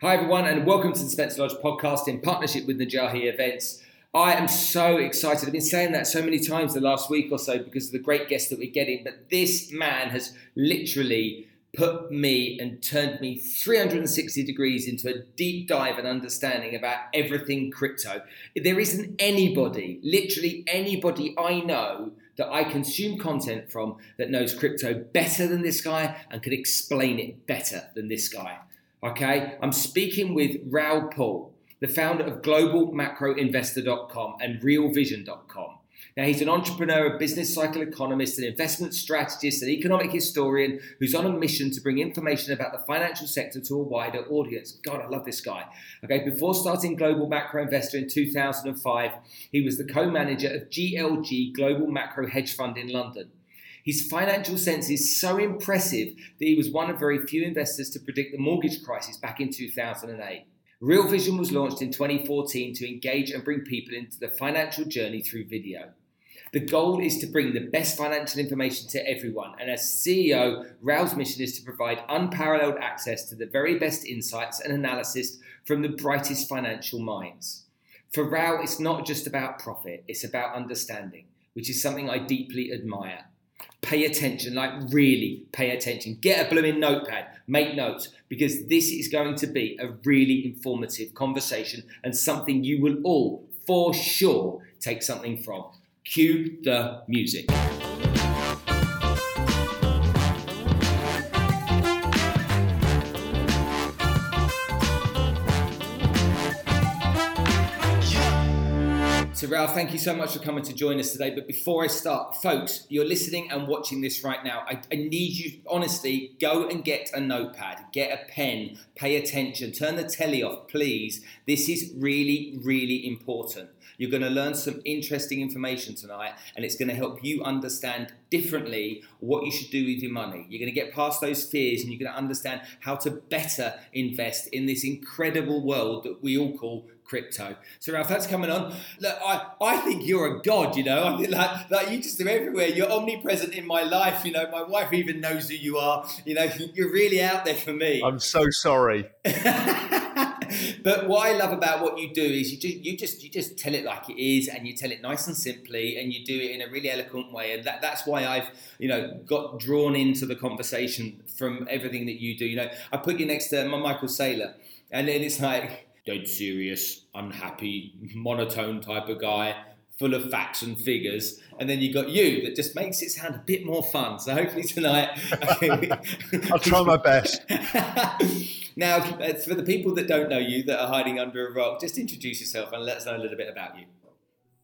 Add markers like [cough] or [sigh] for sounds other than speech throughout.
Hi, everyone, and welcome to the Spencer Lodge podcast in partnership with Najahi Events. I am so excited. I've been saying that so many times the last week or so because of the great guests that we're getting. But this man has literally put me and turned me 360 degrees into a deep dive and understanding about everything crypto. There isn't anybody, literally anybody I know that I consume content from that knows crypto better than this guy and can explain it better than this guy. Okay, I'm speaking with Raoul Pal, the founder of globalmacroinvestor.com and realvision.com. Now, he's an entrepreneur, a business cycle economist, an investment strategist, an economic historian who's on a mission to bring information about the financial sector to a wider audience. God, I love this guy. Okay, before starting Global Macro Investor in 2005, he was the co manager of GLG Global Macro Hedge Fund in London. His financial sense is so impressive that he was one of very few investors to predict the mortgage crisis back in 2008. Real Vision was launched in 2014 to engage and bring people into the financial journey through video. The goal is to bring the best financial information to everyone, and as CEO, Raoul's mission is to provide unparalleled access to the very best insights and analysis from the brightest financial minds. For Rao, it's not just about profit, it's about understanding, which is something I deeply admire. Pay attention, like really pay attention. Get a blooming notepad, make notes, because this is going to be a really informative conversation and something you will all, for sure, take something from. Cue the music. So, Raoul, thank you so much for coming to join us today. But before I start, folks, you're listening and watching this right now. I, I, need you, honestly, go and get a notepad, get a pen, pay attention, turn the telly off, please. This is really, really important. You're going to learn some interesting information tonight, and it's going to help you understand differently what you should do with your money. You're going to get past those fears, and you're going to understand how to better invest in this incredible world that we all call crypto. So Raoul, that's coming on. Look, I, I think you're a god, you know. I mean, like, like you just are everywhere. You're omnipresent in my life. You know, my wife even knows who you are. You know, [laughs] you're really out there for me. I'm so sorry. [laughs] but what I love about what you do is you just you just you just tell it like it is, and you tell it nice and simply, and you do it in a really eloquent way, and that, that's why I've you know got drawn into the conversation from everything that you do. You know, I put you next to my Michael Saylor, and then it's like dead serious, unhappy, monotone type of guy, full of facts and figures. And then you got you that just makes it sound a bit more fun. So hopefully tonight, [laughs] I'll try my [laughs] best. now, for the people that don't know you, that are hiding under a rock, just introduce yourself and let us know a little bit about you.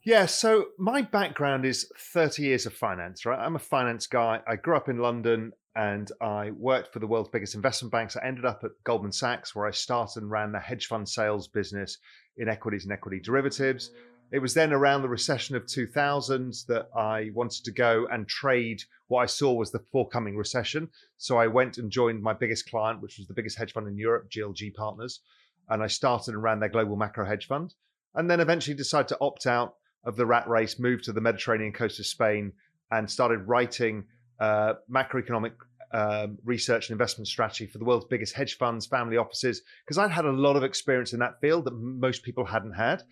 Yeah, so my background is 30 years of finance, right? I'm a finance guy. I grew up in London and I worked for the world's biggest investment banks. I ended up at Goldman Sachs, where I started and ran the hedge fund sales business in equities and equity derivatives. It was then around the recession of 2000 that I wanted to go and trade what I saw was the forthcoming recession. So I went and joined my biggest client, which was the biggest hedge fund in Europe, GLG Partners. And I started and ran their global macro hedge fund. And then eventually decided to opt out of the rat race, moved to the Mediterranean coast of Spain, and started writing uh, macroeconomic um, research and investment strategy for the world's biggest hedge funds, family offices, because I'd had a lot of experience in that field that most people hadn't had.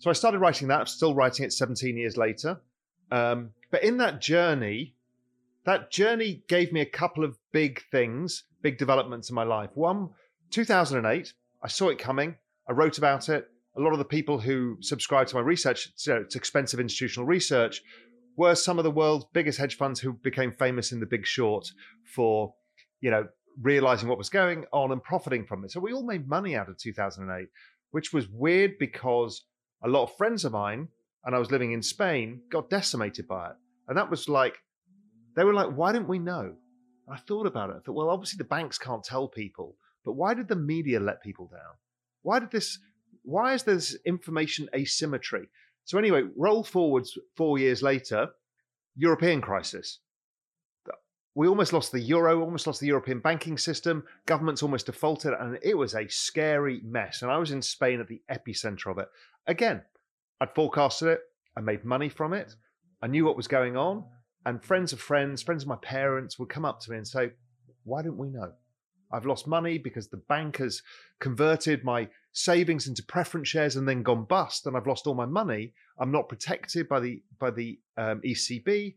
So I started writing that. I'm still writing it 17 years later. Um, but in that journey, that journey gave me a couple of big things, big developments in my life. One, 2008, I saw it coming. I wrote about it. A lot of the people who subscribe to my research, it's expensive institutional research, were some of the world's biggest hedge funds who became famous in the big short for, you know, realizing what was going on and profiting from it. So we all made money out of 2008, which was weird because a lot of friends of mine, and I was living in Spain, got decimated by it. And that was like, they were like, why didn't we know? I thought about it. I thought, well, obviously the banks can't tell people, but why did the media let people down? Why did this, why is there this information asymmetry? So anyway, roll forwards four years later, European crisis. We almost lost the euro, almost lost the European banking system. Governments almost defaulted, and it was a scary mess. And I was in Spain at the epicenter of it. Again, I'd forecasted it. I made money from it. I knew what was going on. And friends of friends, friends of my parents would come up to me and say, Why didn't we know? I've lost money because the bank has converted my savings into preference shares and then gone bust, and I've lost all my money. I'm not protected by the by the um, ECB,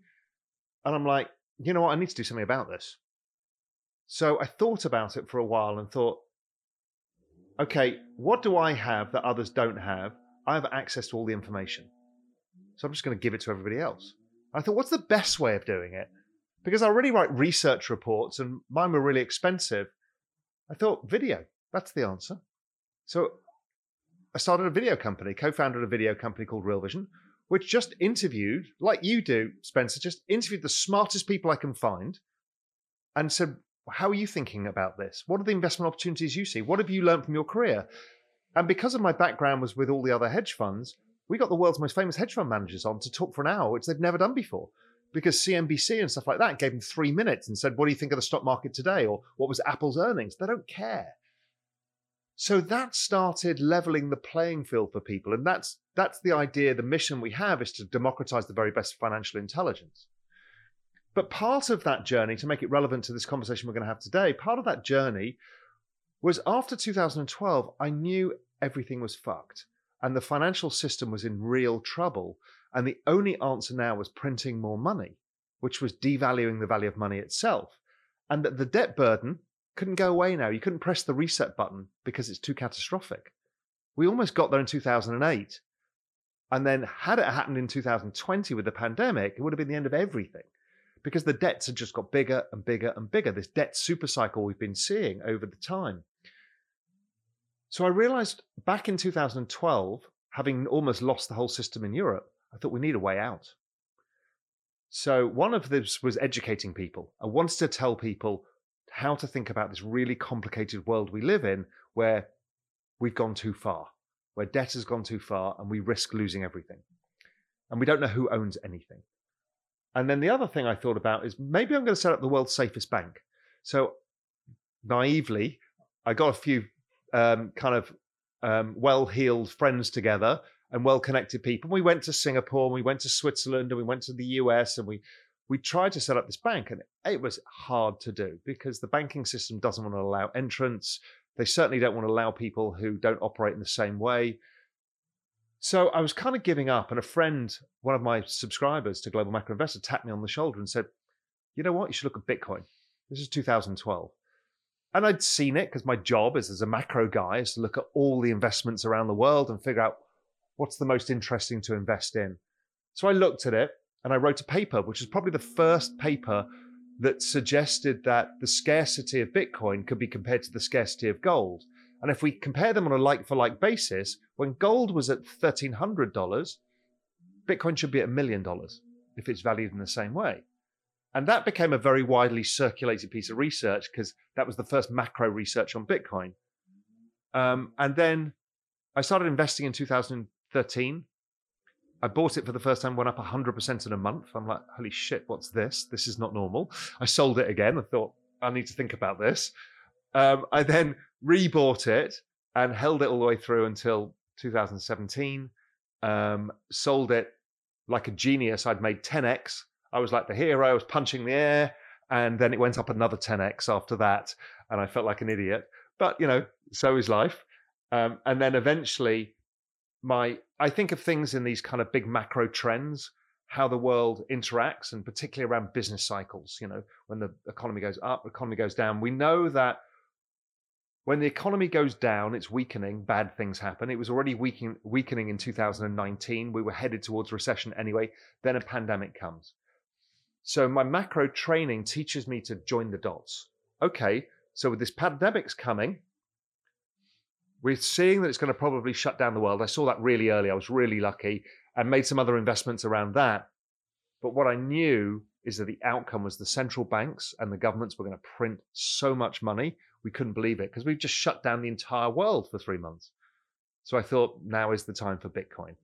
and I'm like, you know what? I need to do something about this. So I thought about it for a while and thought, okay, what do I have that others don't have? I have access to all the information. So I'm just going to give it to everybody else. I thought, what's the best way of doing it? Because I already write research reports and mine were really expensive. I thought, video, that's the answer. So I started a video company, co founded a video company called Real Vision, which just interviewed, like you do, Spencer, just interviewed the smartest people I can find and said, how are you thinking about this? What are the investment opportunities you see? What have you learned from your career? And because of my background was with all the other hedge funds, we got the world's most famous hedge fund managers on to talk for an hour, which they've never done before. Because CNBC and stuff like that gave them three minutes and said, What do you think of the stock market today? Or what was Apple's earnings? They don't care. So that started leveling the playing field for people. And that's that's the idea, the mission we have is to democratize the very best financial intelligence. But part of that journey, to make it relevant to this conversation we're going to have today, part of that journey was after 2012, I knew everything was fucked and the financial system was in real trouble. And the only answer now was printing more money, which was devaluing the value of money itself. And that the debt burden couldn't go away now. You couldn't press the reset button because it's too catastrophic. We almost got there in 2008. And then, had it happened in 2020 with the pandemic, it would have been the end of everything because the debts had just got bigger and bigger and bigger. This debt super cycle we've been seeing over the time. So I realized back in 2012, having almost lost the whole system in Europe, I thought we need a way out. So one of this was educating people. I wanted to tell people how to think about this really complicated world we live in where we've gone too far, where debt has gone too far and we risk losing everything. And we don't know who owns anything. And then the other thing I thought about is maybe I'm going to set up the world's safest bank. So naively, I got a few um, kind of um, well-heeled friends together and well-connected people. We went to Singapore, and we went to Switzerland, and we went to the US, and we we tried to set up this bank, and it was hard to do because the banking system doesn't want to allow entrance. They certainly don't want to allow people who don't operate in the same way. So I was kind of giving up, and a friend, one of my subscribers to Global Macro Investor, tapped me on the shoulder and said, "You know what? You should look at Bitcoin." This is 2012, and I'd seen it because my job is as a macro guy is to look at all the investments around the world and figure out what's the most interesting to invest in. So I looked at it and I wrote a paper, which is probably the first paper that suggested that the scarcity of Bitcoin could be compared to the scarcity of gold. And if we compare them on a like for like basis, when gold was at $1,300, Bitcoin should be at a million dollars if it's valued in the same way. And that became a very widely circulated piece of research because that was the first macro research on Bitcoin. Um, and then I started investing in 2013. I bought it for the first time, went up 100% in a month. I'm like, holy shit, what's this? This is not normal. I sold it again. I thought, I need to think about this. Um, I then rebought it and held it all the way through until 2017. Um, sold it like a genius. I'd made 10x. I was like the hero. I was punching the air, and then it went up another 10x after that, and I felt like an idiot. But you know, so is life. Um, and then eventually, my I think of things in these kind of big macro trends, how the world interacts, and particularly around business cycles. You know, when the economy goes up, economy goes down. We know that when the economy goes down, it's weakening, bad things happen. It was already weakening, weakening in 2019. We were headed towards recession anyway. Then a pandemic comes. So my macro training teaches me to join the dots. Okay, so with this pandemic's coming, we're seeing that it's going to probably shut down the world. I saw that really early. I was really lucky and made some other investments around that. But what I knew is that the outcome was the central banks and the governments were going to print so much money we couldn't believe it because we've just shut down the entire world for three months. So I thought now is the time for Bitcoin.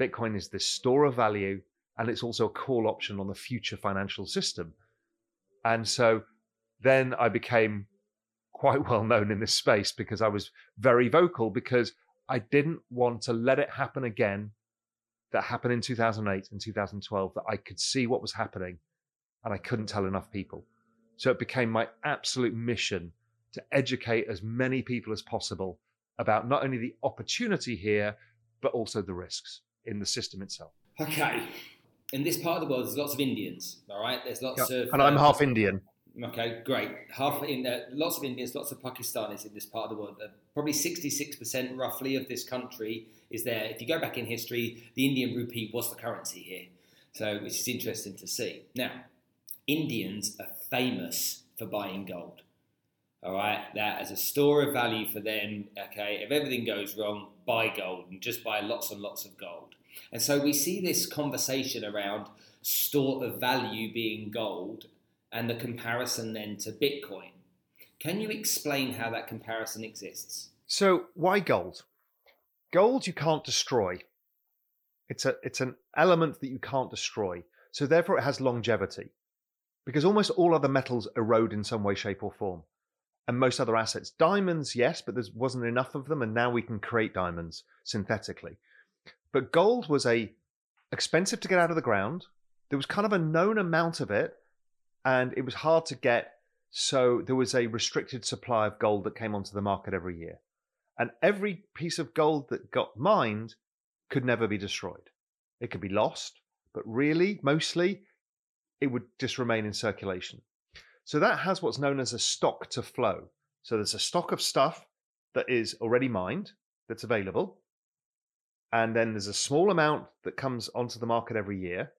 Bitcoin is this store of value and it's also a call option on the future financial system. And so then I became quite [laughs] well known in this space because I was very vocal because I didn't want to let it happen again that happened in 2008 and 2012 that I could see what was happening and I couldn't tell enough people. So it became my absolute mission to educate as many people as possible about not only the opportunity here, but also the risks in the system itself. Okay. In this part of the world, there's lots of Indians, all right? There's lots of. And I'm uh, half Indian. Okay, great. Half in uh, lots of Indians, lots of Pakistanis in this part of the world. Uh, probably 66% roughly of this country is there. If you go back in history, the Indian rupee was the currency here. So, which is interesting to see. Now, Indians are famous for buying gold. All right, that as a store of value for them. Okay, if everything goes wrong, buy gold and just buy lots and lots of gold. And so we see this conversation around store of value being gold and the comparison then to Bitcoin. Can you explain how that comparison exists? So, why gold? Gold you can't destroy. It's a it's an element that you can't destroy. So therefore it has longevity. Because almost all other metals erode in some way, shape, or form. And most other assets. Diamonds, yes, but there wasn't enough of them, and now we can create diamonds synthetically. But gold was a expensive to get out of the ground. There was kind of a known amount of it, and it was hard to get. So there was a restricted supply of gold that came onto the market every year. And every piece of gold that got mined could never be destroyed. It could be lost, but really, mostly, it would just remain in circulation. So that has what's known as a stock to flow. So there's a stock of stuff that is already mined, that's available. And then there's a small amount that comes onto the market every year.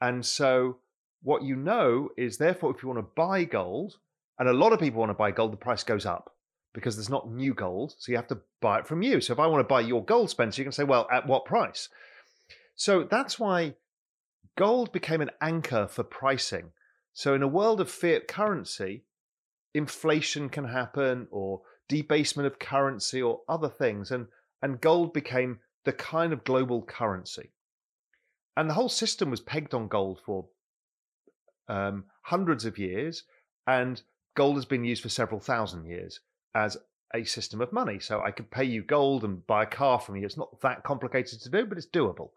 And so what you know is, therefore, if you want to buy gold, and a lot of people want to buy gold, the price goes up because there's not new gold. So you have to buy it from you. So if I want to buy your gold, Spencer, you can say, well, at what price? So that's why gold became an anchor for pricing. So in a world of fiat currency, inflation can happen or debasement of currency or other things. And, and gold became the kind of global currency. And the whole system was pegged on gold for um, hundreds of years, and gold has been used for several thousand years as a system of money. So I could pay you gold and buy a car from you. It's not that complicated to do, but it's doable.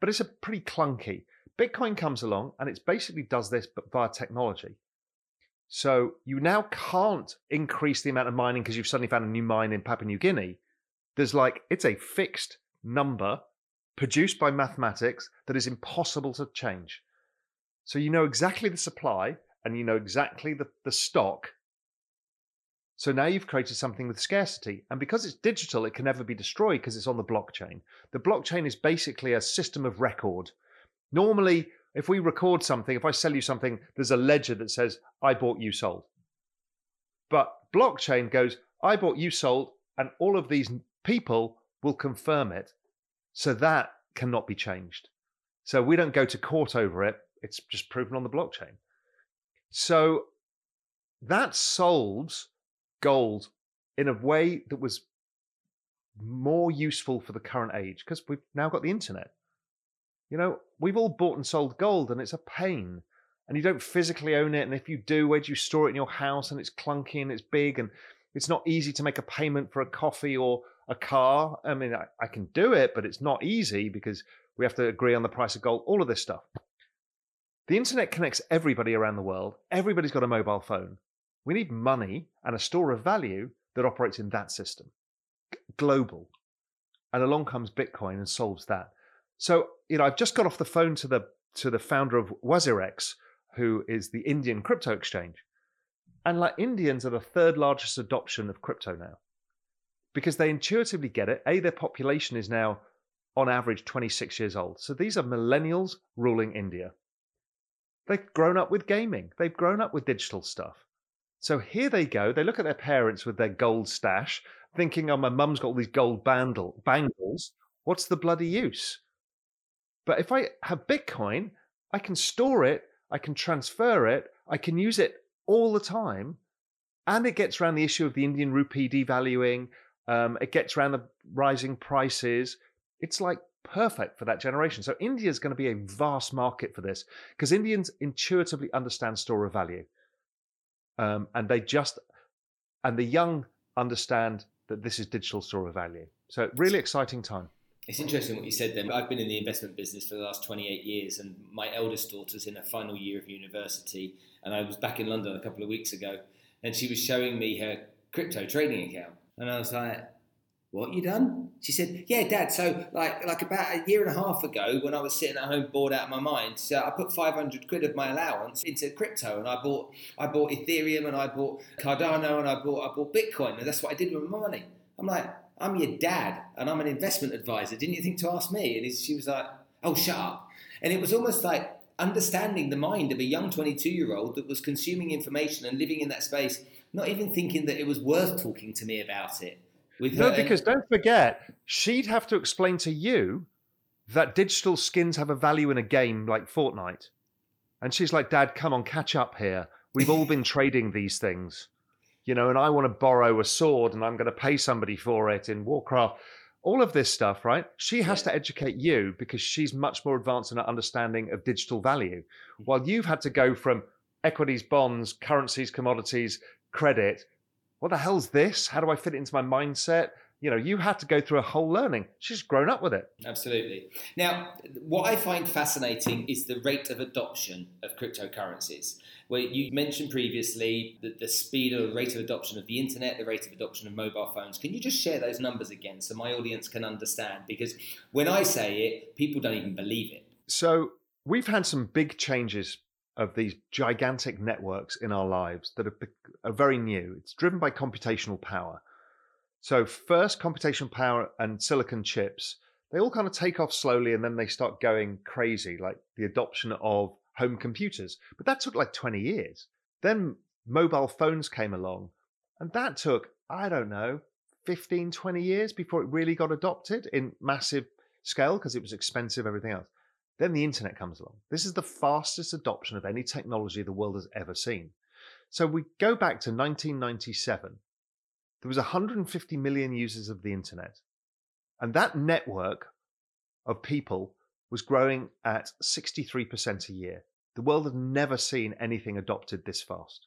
But it's a pretty clunky. Bitcoin comes along and it basically does this but via technology. So you now can't increase the amount of mining because you've suddenly found a new mine in Papua New Guinea. There's like it's a fixed number produced by mathematics that is impossible to change. So you know exactly the supply and you know exactly the, the stock. So now you've created something with scarcity. And because it's digital, it can never be destroyed because it's on the blockchain. The blockchain is basically a system of record. Normally, if we record something, if I sell you something, there's a ledger that says, I bought, you sold. But blockchain goes, I bought, you sold, and all of these people will confirm it. So that cannot be changed. So we don't go to court over it. It's just proven on the blockchain. So that solves gold in a way that was more useful for the current age because we've now got the internet. You know, we've all bought and sold gold and it's a pain. And you don't physically own it. And if you do, where do you store it in your house? And it's clunky and it's big and it's not easy to make a payment for a coffee or a car. I mean, I, I can do it, but it's not easy because we have to agree on the price of gold, all of this stuff. The internet connects everybody around the world. Everybody's got a mobile phone. We need money and a store of value that operates in that system, global. And along comes Bitcoin and solves that. So, you know, I've just got off the phone to the to the founder of WazirX, who is the Indian crypto exchange. And like Indians are the third largest adoption of crypto now. Because they intuitively get it. A, their population is now on average 26 years old. So these are millennials ruling India. They've grown up with gaming, they've grown up with digital stuff. So here they go. They look at their parents with their gold stash, thinking, oh, my mum's got all these gold bandle, bangles. What's the bloody use? But if I have Bitcoin, I can store it, I can transfer it, I can use it all the time. And it gets around the issue of the Indian rupee devaluing. Um, it gets around the rising prices. It's like perfect for that generation. So India is going to be a vast market for this because Indians intuitively understand store of value, um, and they just and the young understand that this is digital store of value. So really exciting time. It's interesting what you said then. I've been in the investment business for the last 28 years, and my eldest daughter's in her final year of university. And I was back in London a couple of weeks ago, and she was showing me her crypto trading account. And I was like, what you done? She said, yeah, dad. So like, like about a year and a half ago when I was sitting at home bored out of my mind, so I put 500 quid of my allowance into crypto and I bought, I bought Ethereum and I bought Cardano and I bought, I bought Bitcoin. And that's what I did with my money. I'm like, I'm your dad and I'm an investment advisor. Didn't you think to ask me? And she was like, oh, shut up. And it was almost like understanding the mind of a young 22 year old that was consuming information and living in that space, not even thinking that it was worth talking to me about it. No, because don't forget, she'd have to explain to you that digital skins have a value in a game like Fortnite. And she's like, Dad, come on, catch up here. We've all been trading these things you know, and I want to borrow a sword and I'm going to pay somebody for it in Warcraft. All of this stuff, right? She has yeah. to educate you because she's much more advanced in her understanding of digital value. Mm-hmm. While you've had to go from equities, bonds, currencies, commodities, credit. What the hell's this? How do I fit it into my mindset? you know, you had to go through a whole learning. She's grown up with it. Absolutely. Now, what I find fascinating is the rate of adoption of cryptocurrencies. Where you mentioned previously the, the speed or the rate of adoption of the internet, the rate of adoption of mobile phones. Can you just share those numbers again so my audience can understand? Because when I say it, people don't even believe it. So we've had some big changes of these gigantic networks in our lives that are, are very new. It's driven by computational power. So first computational power and silicon chips, they all kind of take off slowly and then they start going crazy, like the adoption of home computers. But that took like 20 years. Then mobile phones came along and that took, I don't know, 15, 20 years before it really got adopted in massive scale because it was expensive, everything else. Then the internet comes along. This is the fastest adoption of any technology the world has ever seen. So we go back to 1997 there was 150 million users of the internet. And that network of people was growing at 63% a year. The world had never seen anything adopted this fast.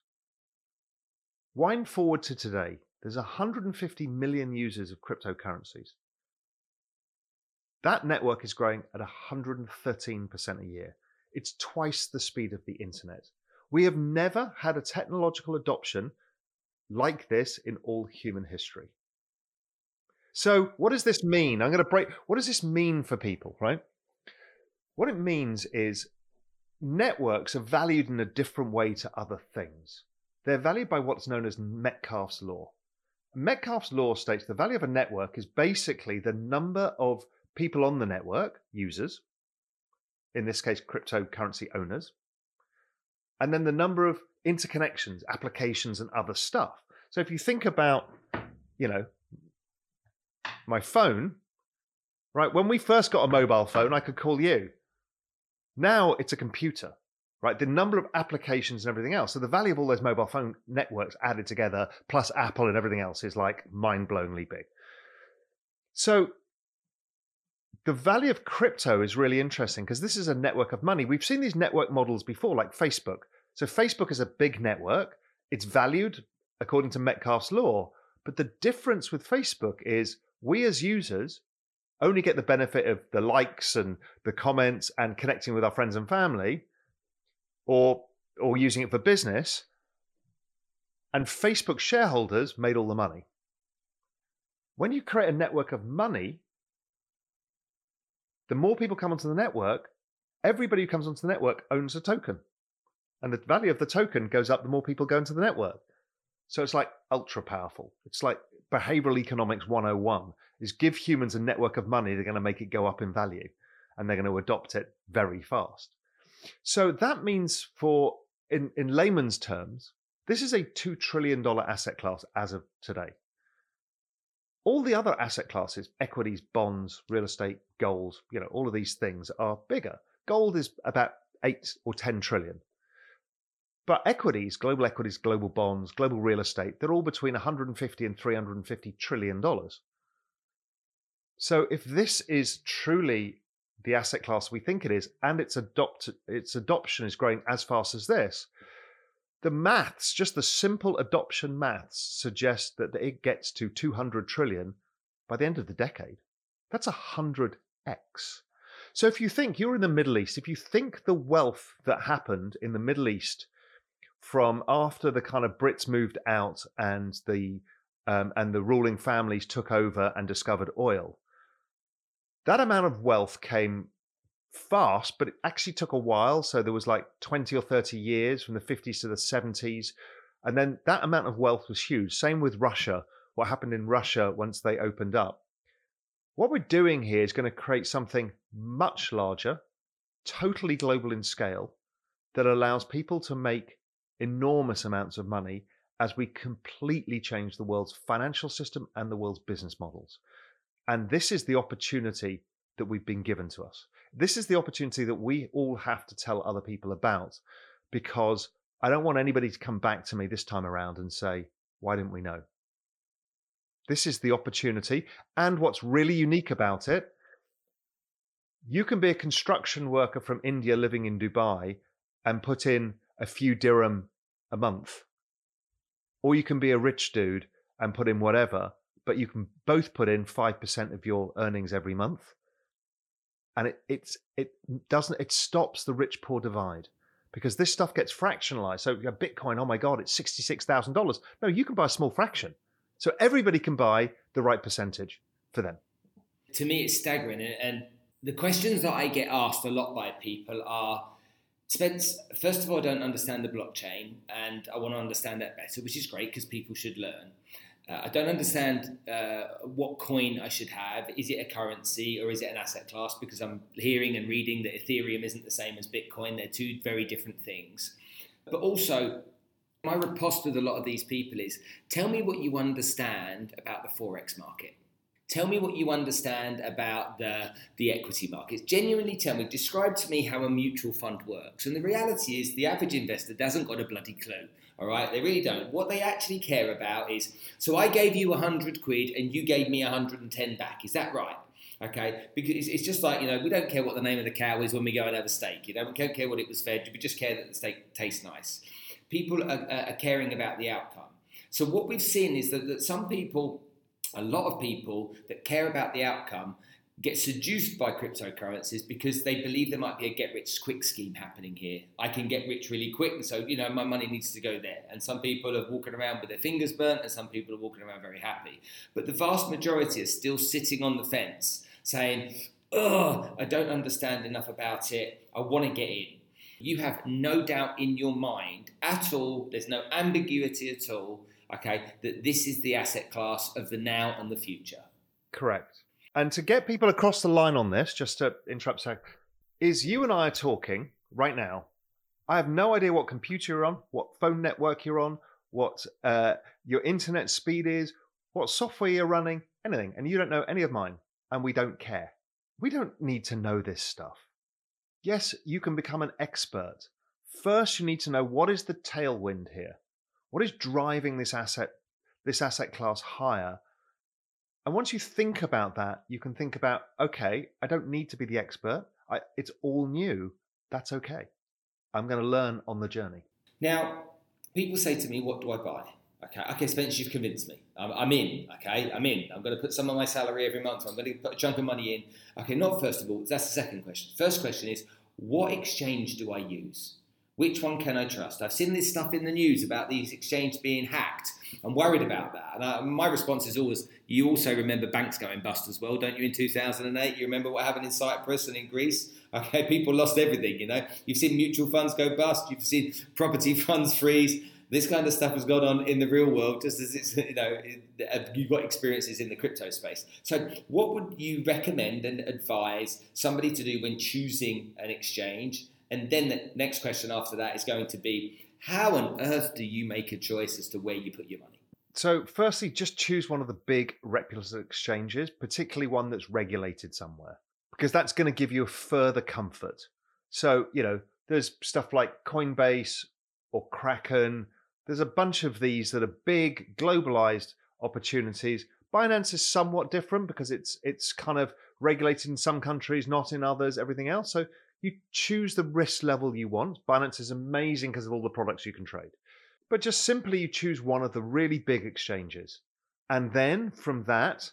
Wind forward to today, there's 150 million users of cryptocurrencies. That network is growing at 113% a year. It's twice the speed of the internet. We have never had a technological adoption like this in all human history. So, what does this mean? I'm going to break. What does this mean for people, right? What it means is networks are valued in a different way to other things. They're valued by what's known as Metcalfe's law. Metcalfe's law states the value of a network is basically the number of people on the network, users, in this case, cryptocurrency owners, and then the number of interconnections, applications, and other stuff. So if you think about, you know, my phone, right? When we first got a mobile phone, I could call you. Now it's a computer, right? The number of applications and everything else. So the value of all those mobile phone networks added together, plus Apple and everything else, is like mind blowingly big. So the value of crypto is really interesting because this is a network of money. We've seen these network models before, like Facebook. So Facebook is a big network. It's valued according to Metcalfe's law. But the difference with Facebook is we as users only get the benefit of the likes and the comments and connecting with our friends and family or or using it for business. And Facebook shareholders made all the money. When you create a network of money, the more people come onto the network, everybody who comes onto the network owns a token. And the value of the token goes up the more people go into the network. So it's like ultra powerful. It's like behavioral economics 101 is give humans a network of money, they're going to make it go up in value and they're going to adopt it very fast. So that means for in, in layman's terms, this is a $2 trillion asset class as of today. All the other asset classes, equities, bonds, real estate, gold, you know, all of these things are bigger. Gold is about eight or 10 trillion. But equities, global equities, global bonds, global real estate, they're all between 150 and 350 trillion dollars. So if this is truly the asset class we think it is, and its adopt its adoption is growing as fast as this, the maths, just the simple adoption maths, suggest that it gets to 200 trillion by the end of the decade. That's a hundred x. So if you think you're in the Middle East, if you think the wealth that happened in the Middle East from after the kind of Brits moved out and the um, and the ruling families took over and discovered oil. That amount of wealth came fast, but it actually took a while. So there was like 20 or 30 years from the 50s to the 70s. And then that amount of wealth was huge. Same with Russia, what happened in Russia once they opened up. What we're doing here is going to create something much larger, totally global in scale, that allows people to make enormous amounts of money as we completely change the world's financial system and the world's business models. And this is the opportunity that we've been given to us. This is the opportunity that we all have to tell other people about because I don't want anybody to come back to me this time around and say, why didn't we know? This is the opportunity. And what's really unique about it, you can be a construction worker from India living in Dubai and put in a few dirham a month. Or you can be a rich dude and put in whatever, but you can both put in 5% of your earnings every month. And it, it's, it doesn't, it stops the rich poor divide because this stuff gets fractionalized. So Bitcoin, oh my God, it's $66,000. No, you can buy a small fraction. So everybody can buy the right percentage for them. To me, it's staggering. And the questions that I get asked a lot by people are Spence, first of all, I don't understand the blockchain and I want to understand that better, which is great because people should learn. Uh, I don't understand uh, what coin I should have. Is it a currency or is it an asset class? Because I'm hearing and reading that Ethereum isn't the same as Bitcoin. They're two very different things. But also, my riposte with a lot of these people is tell me what you understand about the Forex market. Tell me what you understand about the, the equity markets. Genuinely tell me, describe to me how a mutual fund works. And the reality is, the average investor doesn't got a bloody clue. All right, they really don't. What they actually care about is so I gave you 100 quid and you gave me 110 back. Is that right? Okay, because it's just like you know we don't care what the name of the cow is when we go and have a steak. You know we don't care what it was fed. We just care that the steak tastes nice people are, are caring about the outcome. So what we've seen is that, that some people, a lot of people that care about the outcome get seduced by cryptocurrencies because they believe there might be a get rich quick scheme happening here. I can get rich really quick, and so you know my money needs to go there. And some people are walking around with their fingers burnt, and some people are walking around very happy. But the vast majority are still sitting on the fence, saying, "Oh, I don't understand enough about it. I want to get in." you have no doubt in your mind at all, there's no ambiguity at all, okay, that this is the asset class of the now and the future. Correct. And to get people across the line on this, just to interrupt sec, is you and I are talking right now. I have no idea what computer you're on, what phone network you're on, what uh, your internet speed is, what software you're running, anything. And you don't know any of mine. And we don't care. We don't need to know this stuff. Yes, you can become an expert. First, you need to know what is the tailwind here? What is driving this asset, this asset class higher? And once you think about that, you can think about, okay, I don't need to be the expert. I, it's all new. That's okay. I'm going to learn on the journey. Now, people say to me, what do I buy? Okay, okay, Spence, you've convinced me. I'm, I'm, in. Okay, I'm in. I'm going to put some of my salary every month. I'm going to put a chunk of money in. Okay, not first of all. That's the second question. First question is, what exchange do I use? Which one can I trust? I've seen this stuff in the news about these exchanges being hacked. I'm worried about that. And I, my response is always, you also remember banks going bust as well, don't you? In 2008, you remember what happened in Cyprus and in Greece. [laughs] Okay, people lost everything. You know, you've seen mutual funds go bust. You've seen property [laughs] funds freeze this kind of stuff has gone on in the real world just as it's you know uh, you've got experiences in the crypto space so what would you recommend and advise somebody to do when choosing an exchange and then the next question after that is going to be how on earth do you make a choice as to where you put your money so firstly just choose one of the big reputable exchanges particularly one that's regulated somewhere because that's going to give you a further comfort so you know there's stuff like coinbase or kraken there's a bunch of these that are big, globalized opportunities. Binance is somewhat different because it's it's kind of regulated in some countries, not in others, everything else. So you choose the risk level you want. Binance is amazing because of all the products you can trade. But just simply you choose one of the really big exchanges. And then from that,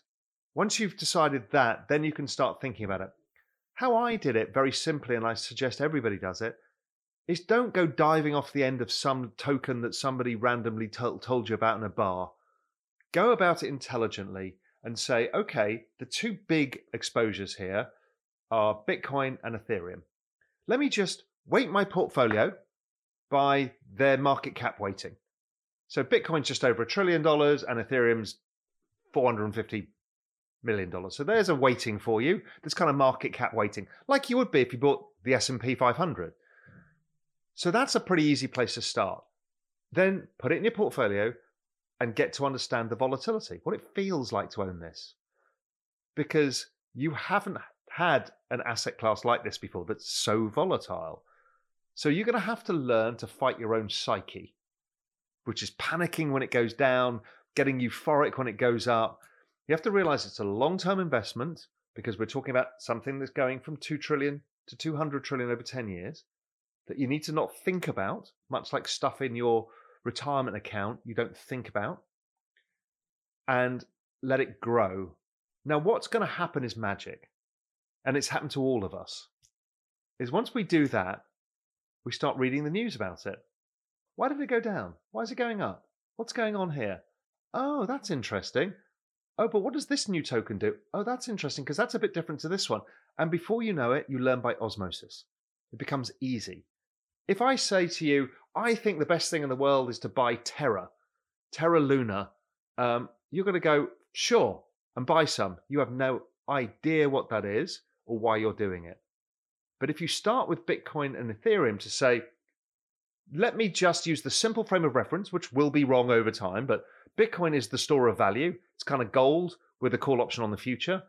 once you've decided that, then you can start thinking about it. How I did it very simply, and I suggest everybody does it, is don't go diving off the end of some token that somebody randomly t- told you about in a bar. Go about it intelligently and say, okay, the two big exposures here are Bitcoin and Ethereum. Let me just weight my portfolio by their market cap weighting. So Bitcoin's just over a trillion dollars and Ethereum's 450 million dollars. So there's a weighting for you. This kind of market cap weighting, like you would be if you bought the S&P 500. So that's a pretty easy place to start. Then put it in your portfolio and get to understand the volatility, what it feels like to own this. Because you haven't had an asset class like this before that's so volatile. So you're going to have to learn to fight your own psyche, which is panicking when it goes down, getting euphoric when it goes up. You have to realize it's a long term investment because we're talking about something that's going from 2 trillion to 200 trillion over 10 years that you need to not think about, much like stuff in your retirement account you don't think about, and let it grow. Now, what's going to happen is magic, and it's happened to all of us. Is once we do that, we start reading the news about it. Why did it go down? Why is it going up? What's going on here? Oh, that's interesting. Oh, but what does this new token do? Oh, that's interesting because that's a bit different to this one. And before you know it, you learn by osmosis. It becomes easy. If I say to you, I think the best thing in the world is to buy Terra, Terra Luna, um, you're going to go, sure, and buy some. You have no idea what that is or why you're doing it. But if you start with Bitcoin and Ethereum to say, let me just use the simple frame of reference, which will be wrong over time, but Bitcoin is the store of value. It's kind of gold with a call option on the future.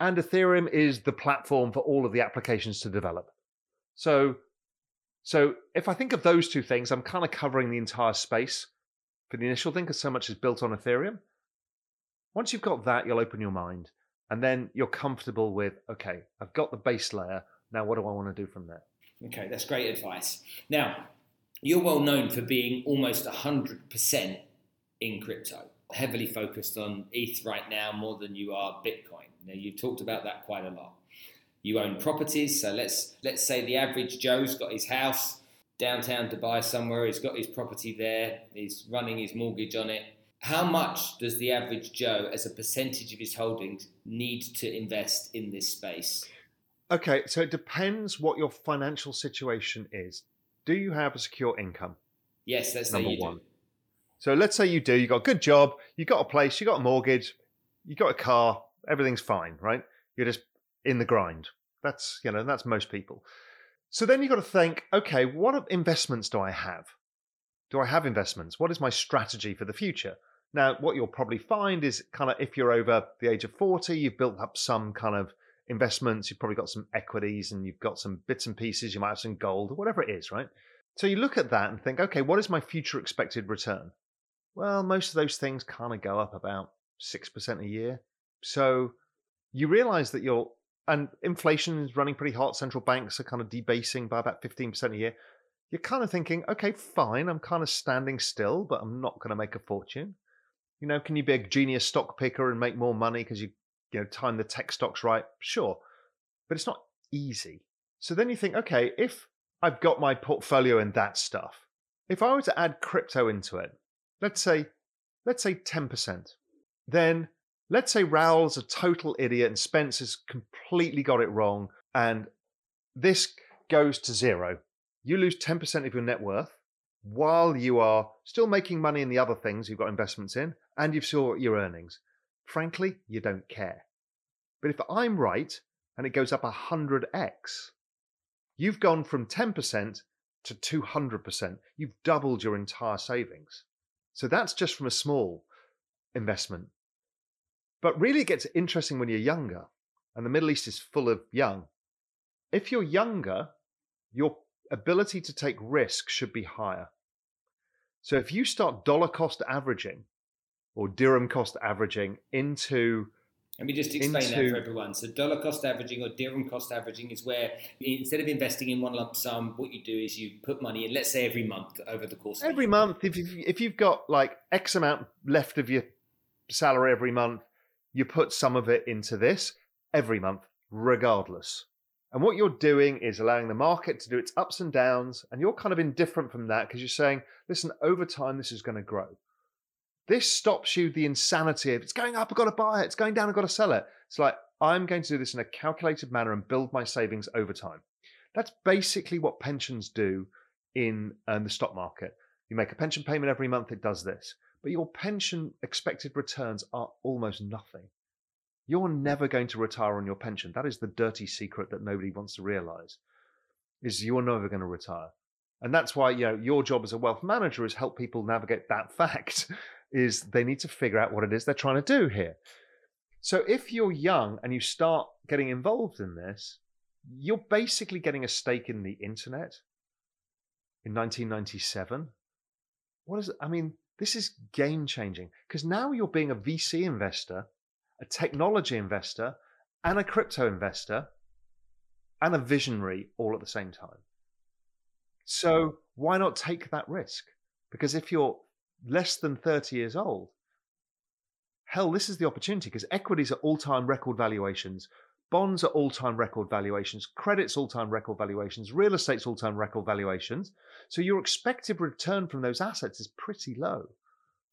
And Ethereum is the platform for all of the applications to develop. So, so if I think of those two things, I'm kind of covering the entire space for the initial thing because so much is built on Ethereum. Once you've got that, you'll open your mind and then you're comfortable with, okay, I've got the base layer. Now, what do I want to do from there? Okay, that's great advice. Now, you're well known for being almost 100% in crypto, heavily focused on ETH right now more than you are Bitcoin. Now, you've talked about that quite a lot. You own properties, so let's let's say the average Joe's got his house downtown Dubai somewhere, he's got his property there, he's running his mortgage on it. How much does the average Joe, as a percentage of his holdings, need to invest in this space? Okay, so it depends what your financial situation is. Do you have a secure income? Yes, that's number one. Do. So let's say you do. You got a good job. You got a place. You got a mortgage. You got a car. Everything's fine, right? You're just in the grind. That's you know that's most people. So then you've got to think, okay, what investments do I have? Do I have investments? What is my strategy for the future? Now, what you'll probably find is kind of if you're over the age of 40, you've built up some kind of investments, you've probably got some equities and you've got some bits and pieces, you might have some gold or whatever it is, right? So you look at that and think, okay, what is my future expected return? Well, most of those things kind of go up about 6% a year. So you realize that you're, and inflation is running pretty hot. Central banks are kind of debasing by about 15% a year. You're kind of thinking, okay, fine, I'm kind of standing still, but I'm not going to make a fortune. You know, can you be a genius stock picker and make more money because you you know time the tech stocks right? Sure but it's not easy. So then you think okay if i've got my portfolio in that stuff if i were to add crypto into it let's say let's say 10% then let's say raoul's a total idiot and spence has completely got it wrong and this goes to zero. You lose 10% of your net worth while you are still making money in the other things you've got investments in and you've got your earnings Frankly, you don't care. But if I'm right and it goes up 100x, you've gone from 10% to 200%. You've doubled your entire savings. So that's just from a small investment. But really, it gets interesting when you're younger, and the Middle East is full of young. If you're younger, your ability to take risk should be higher. So if you start dollar cost averaging or dirham cost averaging into let me just explain into, that for everyone. So, dollar cost averaging or dirham cost averaging is where instead of investing in one lump sum, what you do is you put money in, let's say every month over the course of every month. If you've, if you've got like X amount left of your salary every month, you put some of it into this every month, regardless. And what you're doing is allowing the market to do its ups and downs, and you're kind of indifferent from that because you're saying, listen, over time, this is going to grow. This stops you the insanity of it's going up, I've got to buy it, it's going down, I've got to sell it. It's like, I'm going to do this in a calculated manner and build my savings over time. That's basically what pensions do in um, the stock market. You make a pension payment every month, it does this. But your pension expected returns are almost nothing. You're never going to retire on your pension. That is the dirty secret that nobody wants to realize. Is you're never going to retire. And that's why, you know, your job as a wealth manager is help people navigate that [laughs] fact is they need to figure out what it is they're trying to do here. So if you're young and you start getting involved in this, you're basically getting a stake in the internet in 1997. What is? I mean, this is game changing because now you're being a VC investor, a technology investor, and a crypto investor, and a visionary all at the same time. So why not take that risk? Because if you're less than 30 years old, hell, this is the opportunity because equities are all time record valuations. Bonds are all time record valuations. Credit's all time record valuations. Real estate's all time record valuations. So your expected return from those assets is pretty low.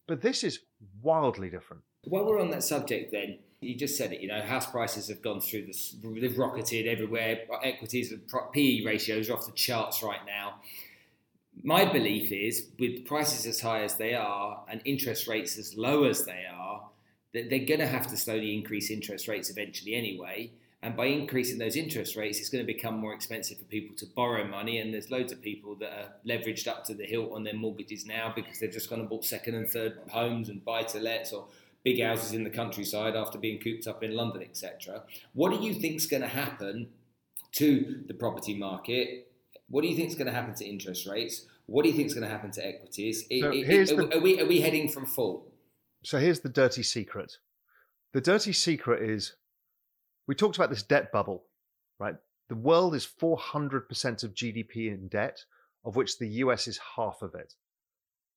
But this is wildly different. While we're on that subject, then, you just said it, you know, house prices have gone through this, they've rocketed everywhere. Equities and PE ratios are off the charts right now. My belief is, with prices as high as they are and interest rates as low as they are, that they're going to have to slowly increase interest rates eventually anyway. And by increasing those interest rates, it's going to become more expensive for people to borrow money. And there's loads of people that are leveraged up to the hilt on their mortgages now because they've just gone and bought second and third homes and buy to lets or big houses in the countryside after being cooped up in London, etc. What do you think is going to happen to the property market? What do you think is going to happen to interest rates? What do you think is going to happen to equities? So it, it, the, are, we, are we heading from full? So here's the dirty secret. The dirty secret is we talked about this debt bubble, right? The world is 400% of GDP in debt, of which the US is half of it.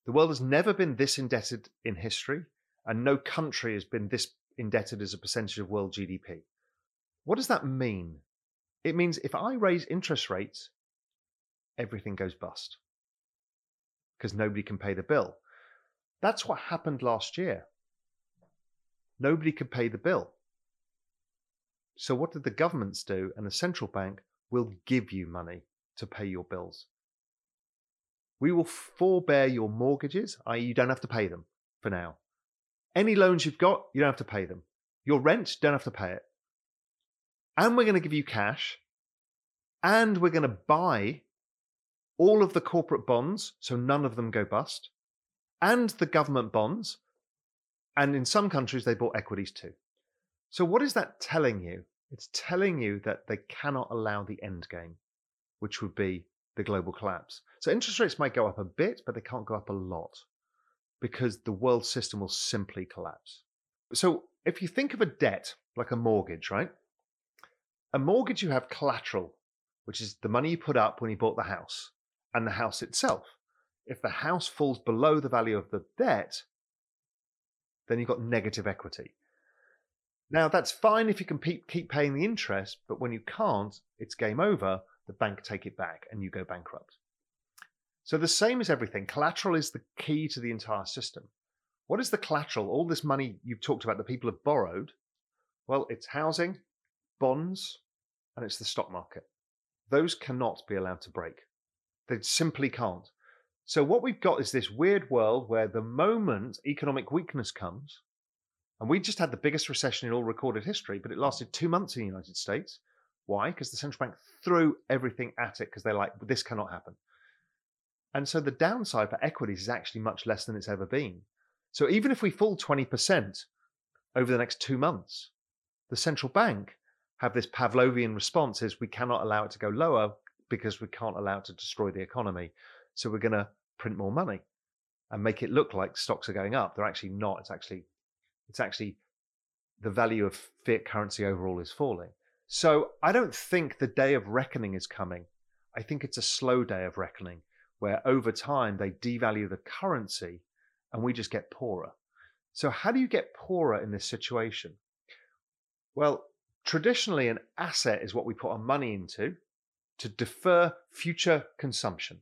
The world has never been this indebted in history, and no country has been this indebted as a percentage of world GDP. What does that mean? It means if I raise interest rates, everything goes bust because nobody can pay the bill. That's what happened last year. Nobody could pay the bill. So, what did the governments do? And the central bank will give you money to pay your bills. We will forbear your mortgages, i.e., you don't have to pay them for now. Any loans you've got, you don't have to pay them. Your rent, don't have to pay it. And we're going to give you cash. And we're going to buy all of the corporate bonds, so none of them go bust, and the government bonds. And in some countries, they bought equities too. So, what is that telling you? It's telling you that they cannot allow the end game, which would be the global collapse. So, interest rates might go up a bit, but they can't go up a lot because the world system will simply collapse. So, if you think of a debt like a mortgage, right? A mortgage, you have collateral, which is the money you put up when you bought the house, and the house itself. If the house falls below the value of the debt, then you've got negative equity. Now, that's fine if you can keep paying the interest, but when you can't, it's game over. The bank take it back and you go bankrupt. So, the same as everything, collateral is the key to the entire system. What is the collateral? All this money you've talked about that people have borrowed. Well, it's housing, bonds, and it's the stock market. Those cannot be allowed to break. They simply can't. So, what we've got is this weird world where the moment economic weakness comes, and we just had the biggest recession in all recorded history, but it lasted two months in the United States. Why? Because the central bank threw everything at it because they're like, this cannot happen. And so the downside for equities is actually much less than it's ever been. So even if we fall 20% over the next two months, the central bank have this Pavlovian response is we cannot allow it to go lower because we can't allow it to destroy the economy. So we're going to print more money and make it look like stocks are going up. They're actually not. It's actually it's actually the value of fiat currency overall is falling. So I don't think the day of reckoning is coming. I think it's a slow day of reckoning where over time they devalue the currency and we just get poorer. So, how do you get poorer in this situation? Well, traditionally an asset is what we put our money into to defer future consumption.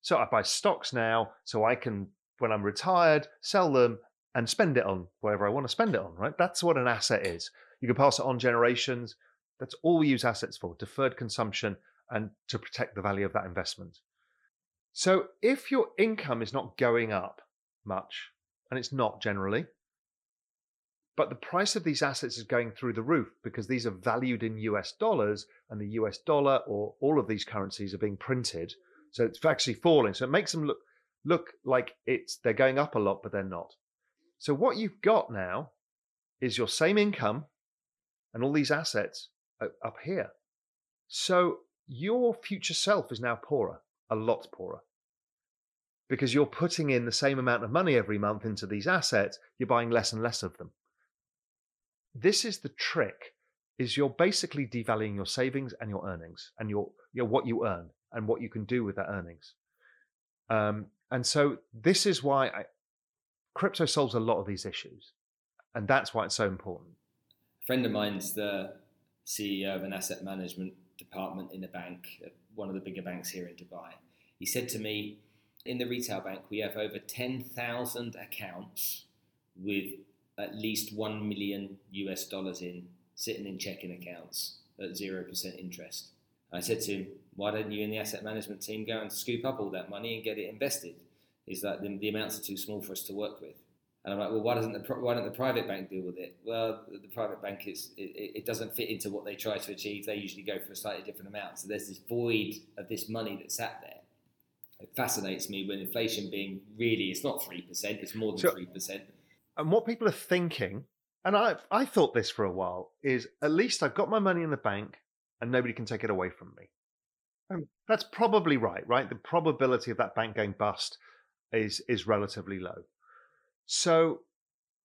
So I buy stocks now so I can, when I'm retired, sell them and spend it on whatever I want to spend it on, right? That's what an asset is. You can pass it on generations. That's all we use assets for deferred consumption and to protect the value of that investment. So if your income is not going up much, and it's not generally, but the price of these assets is going through the roof because these are valued in US dollars and the US dollar or all of these currencies are being printed. So it's actually falling. So it makes them look look like it's they're going up a lot, but they're not. So what you've got now is your same income and all these assets up here. So your future self is now poorer, a lot poorer. Because you're putting in the same amount of money every month into these assets, you're buying less and less of them this is the trick is you're basically devaluing your savings and your earnings and your, what you earn and what you can do with that earnings. Um, and so this is why I, crypto solves a lot of these issues and that's why it's so important. A friend of mine's the ceo of an asset management department in a bank one of the bigger banks here in dubai. He said to me in the retail bank we have over 10,000 accounts with at least 1 million US dollars in sitting in checking accounts at 0% interest. I said to him, why don't you and the asset management team go and scoop up all that money and get it invested? Is that the, the amounts are too small for us to work with? And I'm like, well, why doesn't the why don't the private bank deal with it? Well, the, the private bank is it, it, doesn't fit into what they try to achieve. They usually go for a slightly different amount. So there's this void of this money that's sat there. It fascinates me when inflation being really it's not three percent, it's more than three percent and what people are thinking, and I I thought this for a while, is at least I've got my money in the bank and nobody can take it away from me. And that's probably right, right? The probability of that bank going bust is is relatively low. So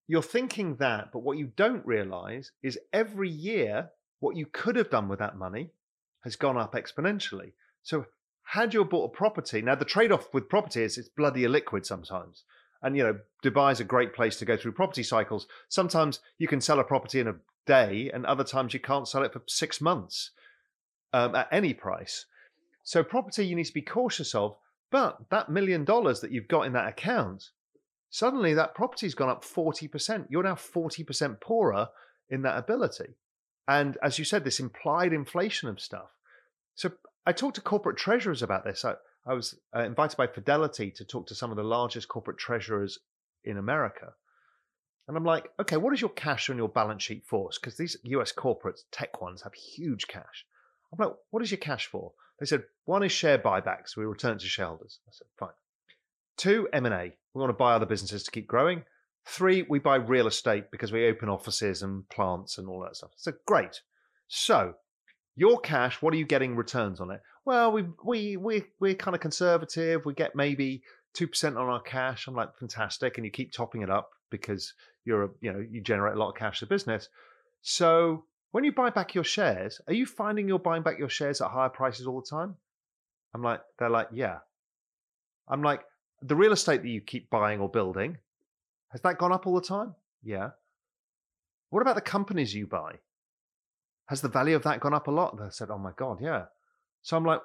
you're thinking that, but what you don't realize is every year what you could have done with that money has gone up exponentially. So had you bought a property, now the trade-off with property is it's bloody illiquid sometimes and you know dubai is a great place to go through property cycles. Sometimes you can sell a property in a day and other times you can't sell it for six months um, at any price. So property you need to be cautious of but that million dollars that you've got in that account suddenly that property's gone up 40% you're now 40% poorer in that ability. And as you said this implied inflation of stuff. So i talked to corporate treasurers about this. I, I was uh, invited by Fidelity to talk to some of the largest corporate treasurers in America. And I'm like, okay, what is your cash on your balance sheet for? Because these US corporates, tech ones, have huge cash. I'm like, what is your cash for? They said, one is share buybacks. We return to shareholders. I said, fine. Two, M&A. We want to buy other businesses to keep growing. Three, we buy real estate because we open offices and plants and all that stuff. So great. So your cash, what are you getting returns on it? Well, we we we we're kind of conservative. We get maybe two percent on our cash. I'm like, fantastic, and you keep topping it up because you're a, you know you generate a lot of cash as business. So when you buy back your shares, are you finding you're buying back your shares at higher prices all the time? I'm like, they're like, yeah. I'm like, the real estate that you keep buying or building, has that gone up all the time? Yeah. What about the companies you buy? Has the value of that gone up a lot? They said, oh my God, yeah. So I'm like,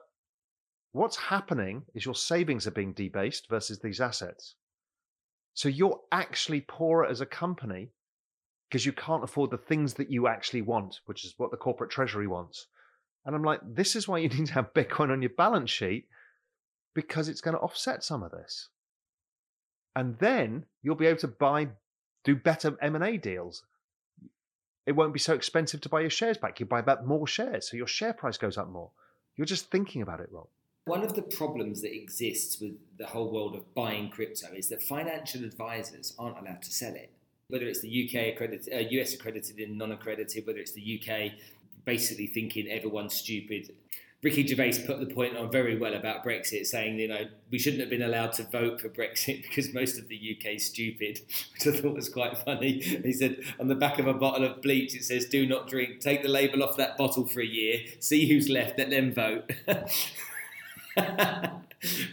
what's happening is your savings are being debased versus these assets. So you're actually poorer as a company because you can't afford the things that you actually want, which is what the corporate treasury wants. And I'm like, this is why you [laughs] need to have Bitcoin on your balance sheet because it's going to offset some of this. And then you'll be able to buy, do better M&A deals. It won't be so expensive to buy your shares back. You buy back more shares, so your share price goes up more. You're just thinking about it wrong. One of the problems that exists with the whole world of buying crypto is that financial advisors aren't allowed to sell it. Whether it's the UK accredited, uh, US accredited and non-accredited, whether it's the UK basically thinking everyone's stupid. Ricky Gervais put the point on very well about Brexit, saying, you know, we shouldn't have been allowed to vote for Brexit [laughs] because most of the UK is stupid, [laughs] which I thought was quite funny. He said, on the back of a bottle of bleach, it says, do not drink. Take the label off that bottle for a year, see who's left, and then vote. [laughs]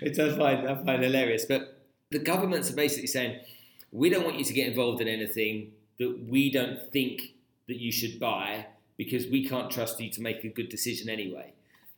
which I find, I find hilarious. But the governments are basically saying, we don't want you to get involved in anything that we don't think that you should buy because we can't trust you to make a good decision anyway.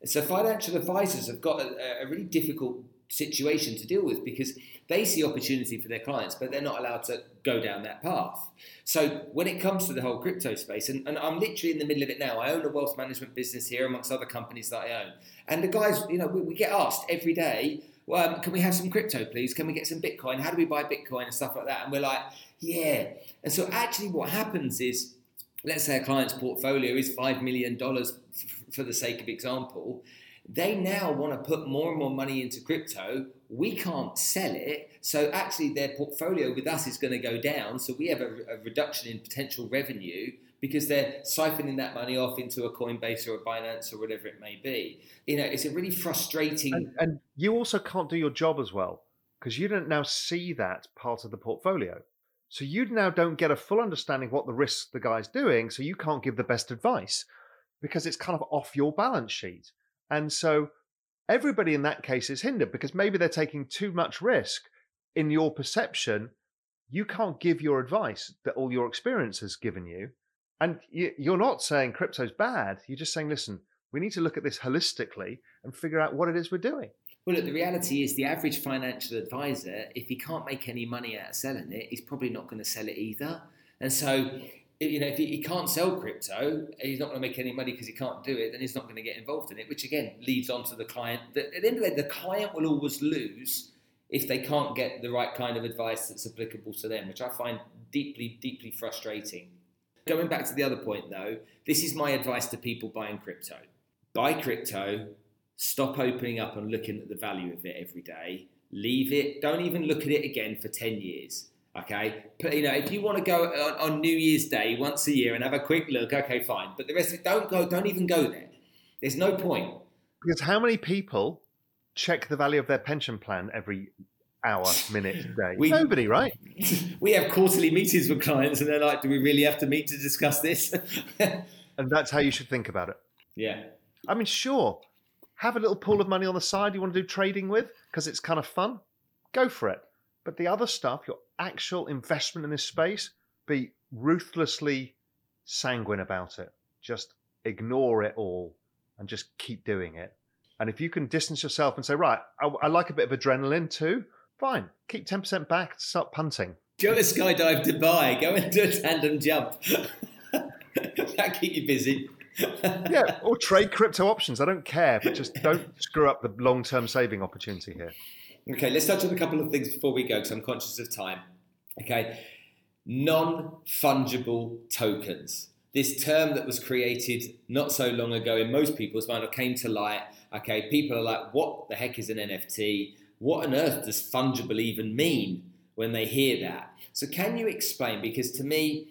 So financial advisors have got a, a really difficult situation to deal with because they see opportunity for their clients, but they're not allowed to go down that path. So when it comes to the whole crypto space, and, and I'm literally in the middle of it now. I own a wealth management business here amongst other companies that I own. And the guys, you know, we, we get asked every day, well, um, can we have some crypto, please? Can we get some Bitcoin? How do we buy Bitcoin and stuff like that? And we're like, yeah. And so actually what happens is, let's say a client's portfolio is $5 million for the sake of example, they now want to put more and more money into crypto. We can't sell it. So actually, their portfolio with us is going to go down. So we have a, a reduction in potential revenue because they're siphoning that money off into a Coinbase or a Binance or whatever it may be. You know, it's a really frustrating. And, and you also can't do your job as well because you don't now see that part of the portfolio. So you now don't get a full understanding what the risks the guy's doing. So you can't give the best advice because it's kind of off your balance sheet. And so everybody in that case is hindered because maybe they're taking too much risk in your perception. You can't give your advice that all your experience has given you. And you're not saying crypto's bad. You're just saying, listen, we need to look at this holistically and figure out what it is we're doing. Well, look, the reality is the average financial advisor, if he can't make any money out of selling it, he's probably not going to sell it either. And so you know, if he, he, can't sell crypto, he's not going to make any money because he can't do it, then he's not going to get involved in it, which again leads on to the client. That at the end of the day, the client will always lose if they can't get the right kind of advice that's applicable to them, which I find deeply, deeply frustrating. Going back to the other point though, this is my advice to people buying crypto. Buy crypto, stop opening up and looking at the value of it every day. Leave it, don't even look at it again for 10 years Okay, but, you know, if you want to go on, on, New Year's Day once a year and have a quick look, okay, fine. But the rest of it, don't go, don't even go there. There's no point. Because how many people check the value of their pension plan every hour, minute, [laughs] day? We, Nobody, right? [laughs] We have quarterly meetings with clients, and they're like, "Do we really have to meet to discuss this?" [laughs] and that's how you should think about it. Yeah. I mean, sure, have a little pool of money on the side you want to do trading with because it's kind of fun. Go for it. But the other stuff, your actual investment in this space, be ruthlessly sanguine about it. Just ignore it all and just keep doing it. And if you can distance yourself and say, right, I, I like a bit of adrenaline too, fine, keep 10% back, start punting. Go to skydive Dubai, go and do a tandem jump. [laughs] that keep you busy. [laughs] yeah, or trade crypto options. I don't care, but just don't screw up the long term saving opportunity here. Okay, let's touch on a couple of things before we go because I'm conscious of time. Okay, non fungible tokens. This term that was created not so long ago in most people's mind came to light. Okay, people are like, what the heck is an NFT? What on earth does fungible even mean when they hear that? So, can you explain? Because to me,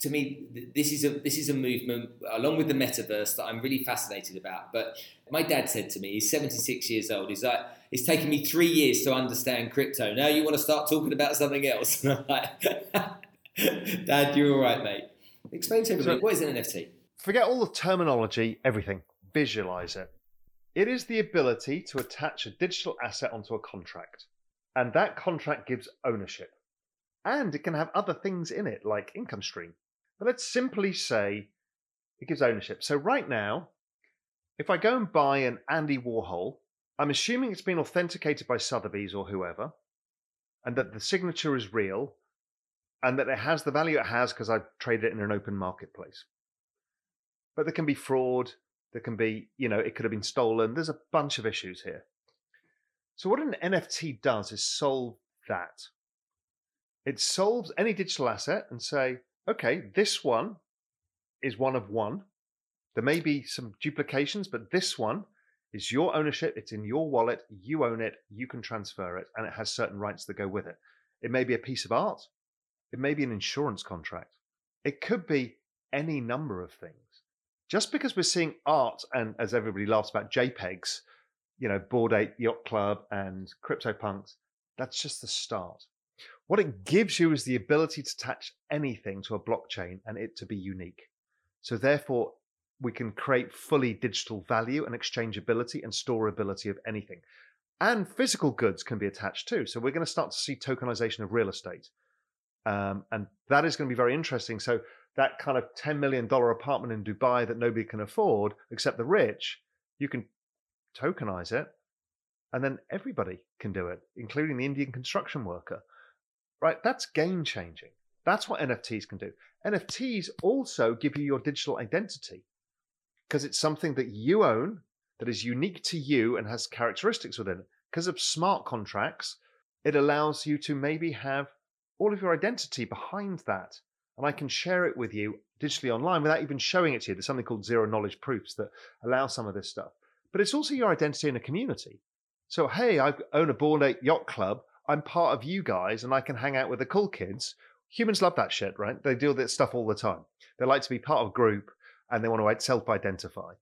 to me, this is a this is a movement along with the metaverse that I'm really fascinated about. But my dad said to me, he's 76 years old. He's like, it's taken me three years to understand crypto. Now you want to start talking about something else? [laughs] And I'm like, [laughs] Dad, you're all right, mate. Explain to everybody so, what is an NFT. Forget all the terminology, everything. Visualize it. It is the ability to attach a digital asset onto a contract, and that contract gives ownership. And it can have other things in it, like income stream. But let's simply say it gives ownership. So right now, if I go and buy an Andy Warhol, I'm assuming it's been authenticated by Sotheby's or whoever, and that the signature is real, and that it has the value it has because I've traded it in an open marketplace. But there can be fraud, there can be, you know, it could have been stolen. There's a bunch of issues here. So, what an NFT does is solve that. It solves any digital asset and say, okay, this one is one of one. There may be some duplications, but this one is your ownership. It's in your wallet. You own it. You can transfer it, and it has certain rights that go with it. It may be a piece of art. It may be an insurance contract. It could be any number of things. Just because we're seeing art, and as everybody laughs about JPEGs, you know, Bored Ape Yacht Club and CryptoPunks, that's just the start. What it gives you is the ability to attach anything to a blockchain and it to be unique. So therefore, we can create fully digital value and exchangeability and storability of anything. And physical goods can be attached too. So we're going to start to see tokenization of real estate. Um, and that is going to be very interesting. So that kind of $10 million apartment in Dubai that nobody can afford except the rich, you can tokenize it and then everybody can do it, including the Indian construction worker. Right? That's game changing. That's what NFTs can do. NFTs also give you your digital identity because it's something that you own that is unique to you and has characteristics within it. Because of smart contracts, it allows you to maybe have all of your identity behind that. And I can share it with you digitally online without even showing it to you. There's something called zero knowledge proofs that allow some of this stuff. But it's also your identity in a community. So, hey, I own a Bored Ape Yacht Club. I'm part of you guys and I can hang out with the cool kids. Humans love that shit, right? They do that stuff all the time. They like to be part of a group and they want to self identify.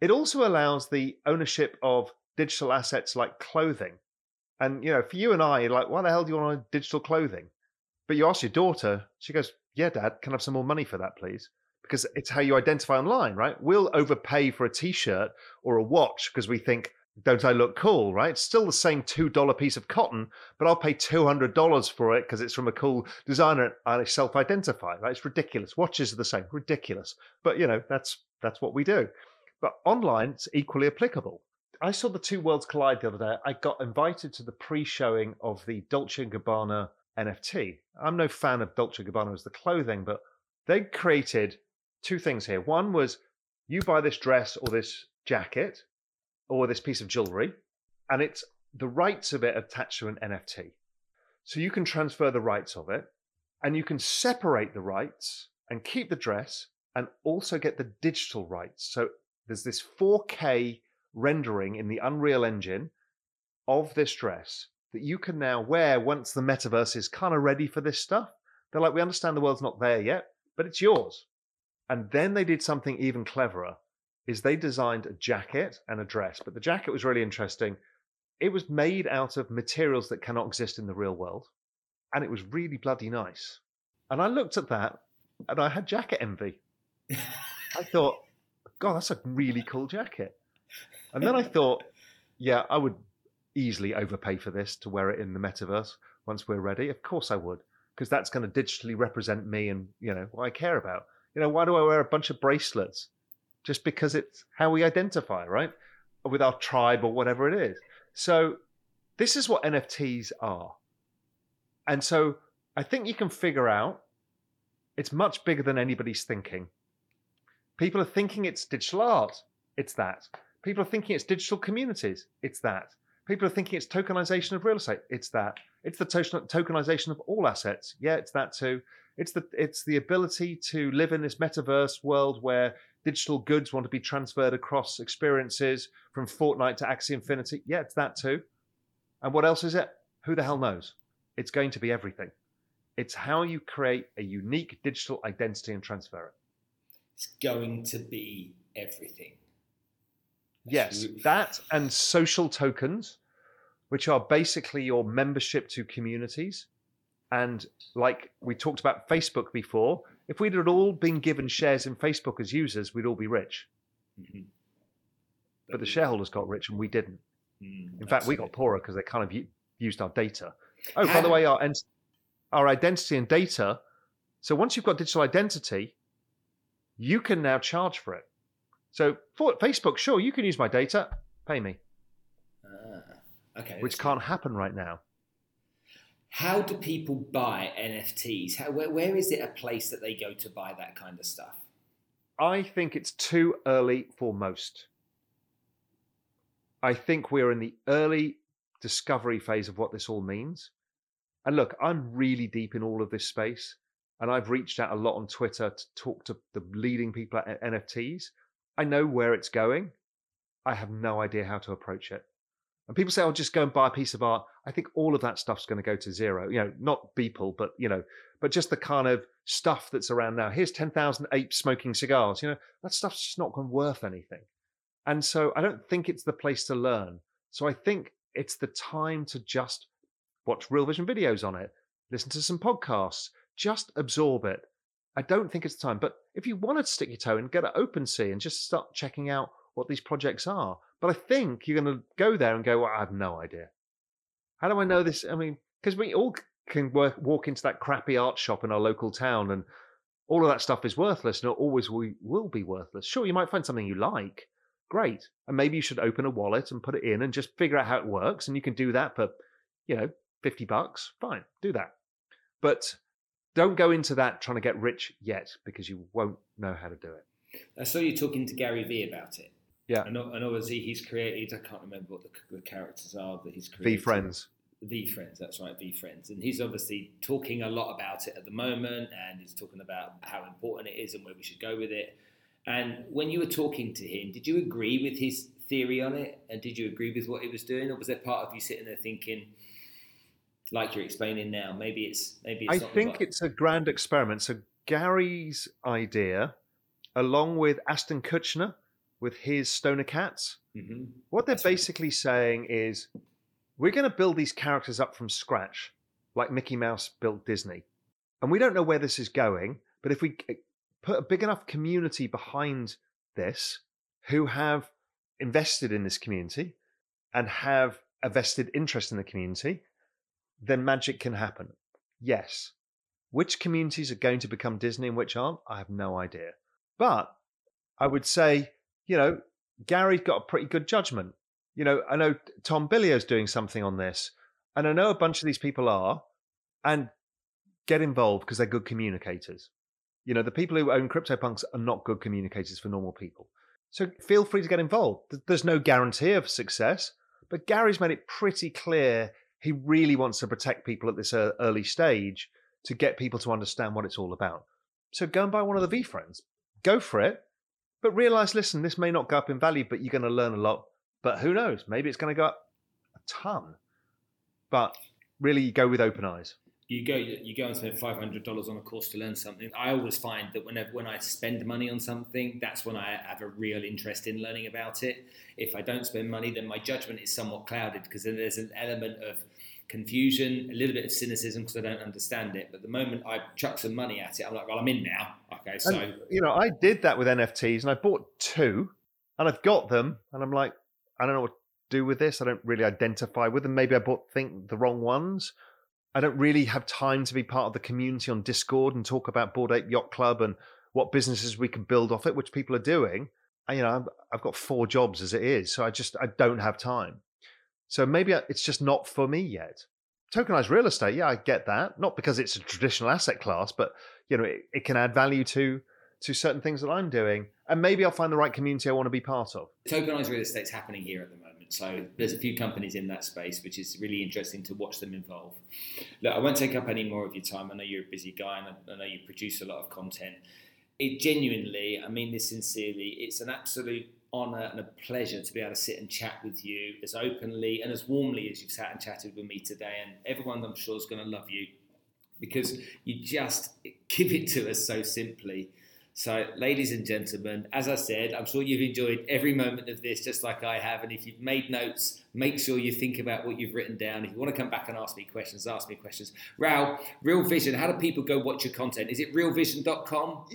It also allows the ownership of digital assets like clothing. And, you know, for you and I, you're like, why the hell do you want digital clothing? But you ask your daughter, she goes, yeah, dad, can I have some more money for that, please? Because it's how you identify online, right? We'll overpay for a t shirt or a watch because we think, don't I look cool, right? It's still the same $2 piece of cotton, but I'll pay $200 for it because it's from a cool designer. I self identify, right? It's ridiculous. Watches are the same, ridiculous. But, you know, that's that's what we do. But online, it's equally applicable. I saw the two worlds collide the other day. I got invited to the pre showing of the Dolce & Gabbana NFT. I'm no fan of Dolce & Gabbana as the clothing, but they created two things here. One was you buy this dress or this jacket or this piece of jewelry, and it's the rights of it attached to an NFT. So you can transfer the rights of it, and you can separate the rights and keep the dress and also get the digital rights. So there's this 4K rendering in the Unreal Engine of this dress that you can now wear once the metaverse is kind of ready for this stuff. They're like, we understand the world's not there yet, but it's yours. And then they did something even cleverer is they designed a jacket and a dress, but the jacket was really interesting. It was made out of materials that cannot exist in the real world, and it was really bloody nice. And I looked at that and I had jacket envy. I thought, God, that's a really cool jacket. And then I thought, yeah, I would easily overpay for this to wear it in the metaverse once we're ready. Of course I would, because that's going to digitally represent me and, you know, what I care about. You know, why do I wear a bunch of bracelets? Just because it's how we identify, right? With our tribe or whatever it is. So this is what NFTs are. And so I think you can figure out it's much bigger than anybody's thinking. People are thinking it's digital art. It's that. People are thinking it's digital communities. It's that. People are thinking it's tokenization of real estate. It's that. It's the tokenization of all assets. Yeah, it's that too. It's the it's the ability to live in this metaverse world where digital goods want to be transferred across experiences from Fortnite to Axie Infinity. Yeah, it's that too. And what else is it? Who the hell knows? It's going to be everything. It's how you create a unique digital identity and transfer it. It's going to be everything. Yes, that and social tokens, which are basically your membership to communities. And like we talked about Facebook before, if we'd had all been given shares in Facebook as users, we'd all be rich. Mm-hmm. But, but the shareholders got rich and we didn't. Mm, in fact, we got poorer because they kind of u- used our data. Oh, by the way, our our identity and data. So once you've got digital identity, you can now charge for it. So for Facebook, sure, you can use my data, pay me. Uh, okay. Which can't happen right now. How do people buy NFTs? How, where, where is it a place that they go to buy that kind of stuff? I think it's too early for most. I think we're in the early discovery phase of what this all means. And look, I'm really deep in all of this space. And I've reached out a lot on Twitter to talk to the leading people at NFTs. I know where it's going. I have no idea how to approach it. And people say, "I'll oh, just go and buy a piece of art." I think all of that stuff's going to go to zero. You know, not Beeple, but you know, but just the kind of stuff that's around now. Here's ten thousand apes smoking cigars. You know, that stuff's just not going to worth anything. And so I don't think it's the place to learn. So I think it's the time to just watch Real Vision videos on it, listen to some podcasts, just absorb it. I don't think it's time. But if you want to stick your toe in, get an OpenSea and just start checking out what these projects are. But I think you're going to go there and go, well, I have no idea. How do I know this? I mean, because we all can work, walk into that crappy art shop in our local town and all of that stuff is worthless and it always will, will be worthless. Sure, you might find something you like. Great. And maybe you should open a wallet and put it in and just figure out how it works. And you can do that for, you know, 50 bucks. Fine, do that. But don't go into that trying to get rich yet because you won't know how to do it. I saw you talking to Gary Vee about it. Yeah. And, and obviously he's created, I can't remember what the, the characters are that he's created. VeeFriends. VeeFriends, that's right, The Friends. And he's obviously talking a lot about it at the moment and he's talking about how important it is and where we should go with it. And when you were talking to him, did you agree with his theory on it? And did you agree with what he was doing? Or was there part of you sitting there thinking, like you're explaining now, maybe it's maybe it's I think it's a grand experiment. So Gary's idea, along with Ashton Kutcher with his Stoner Cats, mm-hmm. what they're That's basically right. saying is we're going to build these characters up from scratch, like Mickey Mouse built Disney. And we don't know where this is going, but if we put a big enough community behind this who have invested in this community and have a vested interest in the community, then magic can happen. Yes. Which communities are going to become Disney and which aren't, I have no idea. But I would say, you know, Gary's got a pretty good judgment. You know, I know Tom Bilyeu's doing something on this, and I know a bunch of these people are, and get involved because they're good communicators. You know, the people who own CryptoPunks are not good communicators for normal people. So feel free to get involved. There's no guarantee of success, but Gary's made it pretty clear he really wants to protect people at this early stage to get people to understand what it's all about. So go and buy one of the VeeFriends. Go for it, but realize, listen, this may not go up in value, but you're going to learn a lot. But who knows? Maybe it's going to go up a ton. But really, you go with open eyes you go you go and spend five hundred dollars on a course to learn something. I always find that whenever when I spend money on something, that's when I have a real interest in learning about it. If I don't spend money, then my judgment is somewhat clouded because then there's an element of confusion, a little bit of cynicism because I don't understand it. But the moment I chuck some money at it, I'm like, well, I'm in now. Okay, so and, you know, I did that with NFTs, and I bought two, and I've got them, and I'm like, I don't know what to do with this. I don't really identify with them. Maybe I bought think the wrong ones. I don't really have time to be part of the community on Discord and talk about Bored Ape Yacht Club and what businesses we can build off it, which people are doing. And, you know, I've got four jobs as it is, so I just I don't have time. So maybe it's just not for me yet. Tokenized real estate, yeah, I get that. Not because it's a traditional asset class, but you know, it, it can add value to to certain things that I'm doing, and maybe I'll find the right community I want to be part of. Tokenized real estate's happening here at the moment. So there's a few companies in that space, which is really interesting to watch them evolve. Look, I won't take up any more of your time. I know you're a busy guy, and I know you produce a lot of content. It genuinely, I mean this sincerely, it's an absolute honour and a pleasure to be able to sit and chat with you as openly and as warmly as you've sat and chatted with me today. And everyone, I'm sure, is going to love you because you just give it to us so simply. So, ladies and gentlemen, as I said, I'm sure you've enjoyed every moment of this just like I have. And if you've made notes, make sure you think about what you've written down. If you want to come back and ask me questions, ask me questions. Raoul, Real Vision, how do people go watch your content? Is it realvision.com?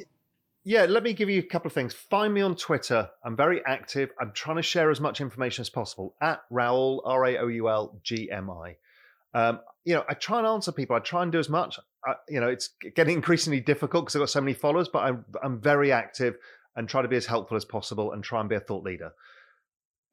Yeah, let me give you a couple of things. Find me on Twitter. I'm very active. I'm trying to share as much information as possible at Raoul, R A O U L G M I. Um, you know, I try and answer people. I try and do as much. I, you know, it's getting [laughs] increasingly difficult because I've got so many followers, but I'm I'm very active and try to be as helpful as possible and try and be a thought leader.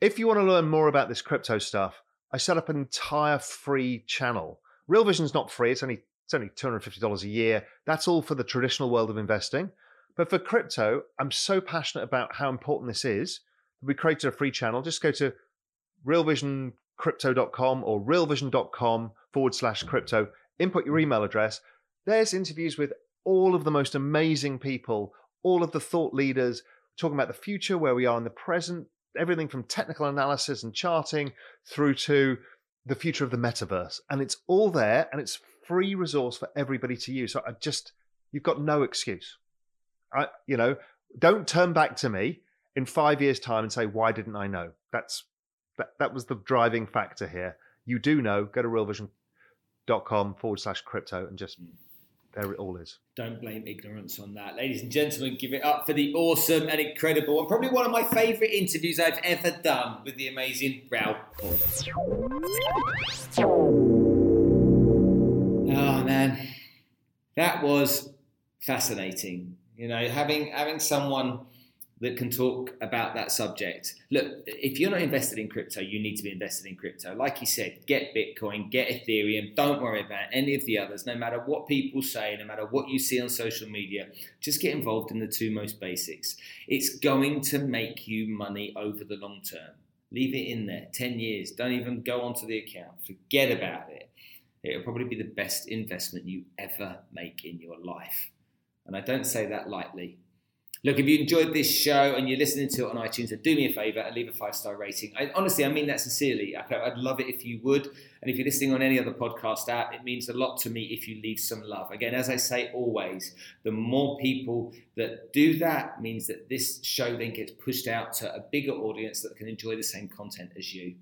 If you want to learn more about this crypto stuff, I set up an entire free channel. Real Vision's not free; it's only it's only two hundred fifty dollars a year. That's all for the traditional world of investing. But for crypto, I'm so passionate about how important this is. We created a free channel. Just go to realvisioncrypto.com or realvision.com forward slash crypto. Input your email address. There's interviews with all of the most amazing people, all of the thought leaders, talking about the future, where we are in the present, everything from technical analysis and charting through to the future of the metaverse. And it's all there and it's free resource for everybody to use. So I just, you've got no excuse. I, you know, don't turn back to me in five years' time and say, why didn't I know? That's that, that was the driving factor here. You do know, go to realvision.com forward slash crypto and just mm. there it all is. Don't blame ignorance on that. Ladies and gentlemen, give it up for the awesome and incredible and probably one of my favourite interviews I've ever done with the amazing Raoul Oh man, that was fascinating. You know, having having someone that can talk about that subject. Look, if you're not invested in crypto, you need to be invested in crypto. Like you said, get Bitcoin, get Ethereum. Don't worry about any of the others. No matter what people say, no matter what you see on social media, just get involved in the two most basics. It's going to make you money over the long term. Leave it in there 10 years. Don't even go onto the account. Forget about it. It'll probably be the best investment you ever make in your life. And I don't say that lightly. Look, if you enjoyed this show and you're listening to it on iTunes, then do me a favour and leave a five star rating. I, honestly, I mean that sincerely. I'd love it if you would. And if you're listening on any other podcast app, it means a lot to me if you leave some love. Again, as I say always, the more people that do that means that this show then gets pushed out to a bigger audience that can enjoy the same content as you.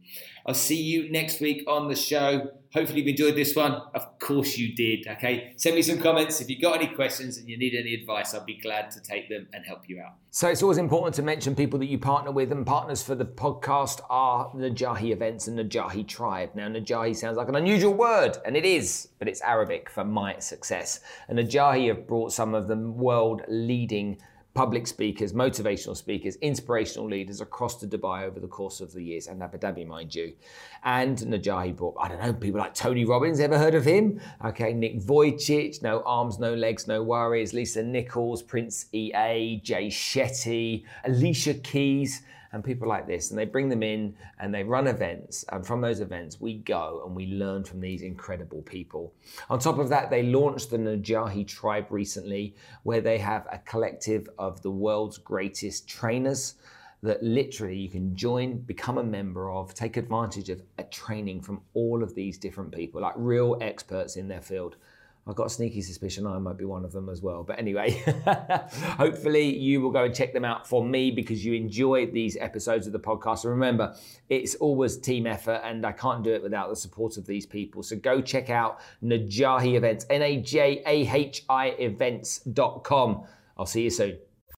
I'll see you next week on the show. Hopefully, you've enjoyed this one. Of course, you did. Okay, send me some comments if you've got any questions and you need any advice. I'll be glad to take them and help you out. So, it's always important to mention people that you partner with, and partners for the podcast are Najahi Events and Najahi Tribe. Now, Najahi sounds like an unusual word, and it is, but it's Arabic for my success. And Najahi have brought some of the world leading public speakers, motivational speakers, inspirational leaders across to Dubai over the course of the years, and Abu Dhabi, mind you. And Najahi brought, I don't know, people like Tony Robbins, ever heard of him? Okay, Nick Vujicic, no arms, no legs, no worries, Lisa Nichols, Prince EA, Jay Shetty, Alicia Keys and people like this, and they bring them in and they run events. And from those events, we go and we learn from these incredible people. On top of that, they launched the Najahi Tribe recently, where they have a collective of the world's greatest trainers that literally you can join, become a member of, take advantage of a training from all of these different people, like real experts in their field. I've got a sneaky suspicion I might be one of them as well. But anyway, [laughs] hopefully you will go and check them out for me because you enjoy these episodes of the podcast. And remember, it's always team effort and I can't do it without the support of these people. So go check out Najahi Events, N A J A H I events.com. I'll see you soon.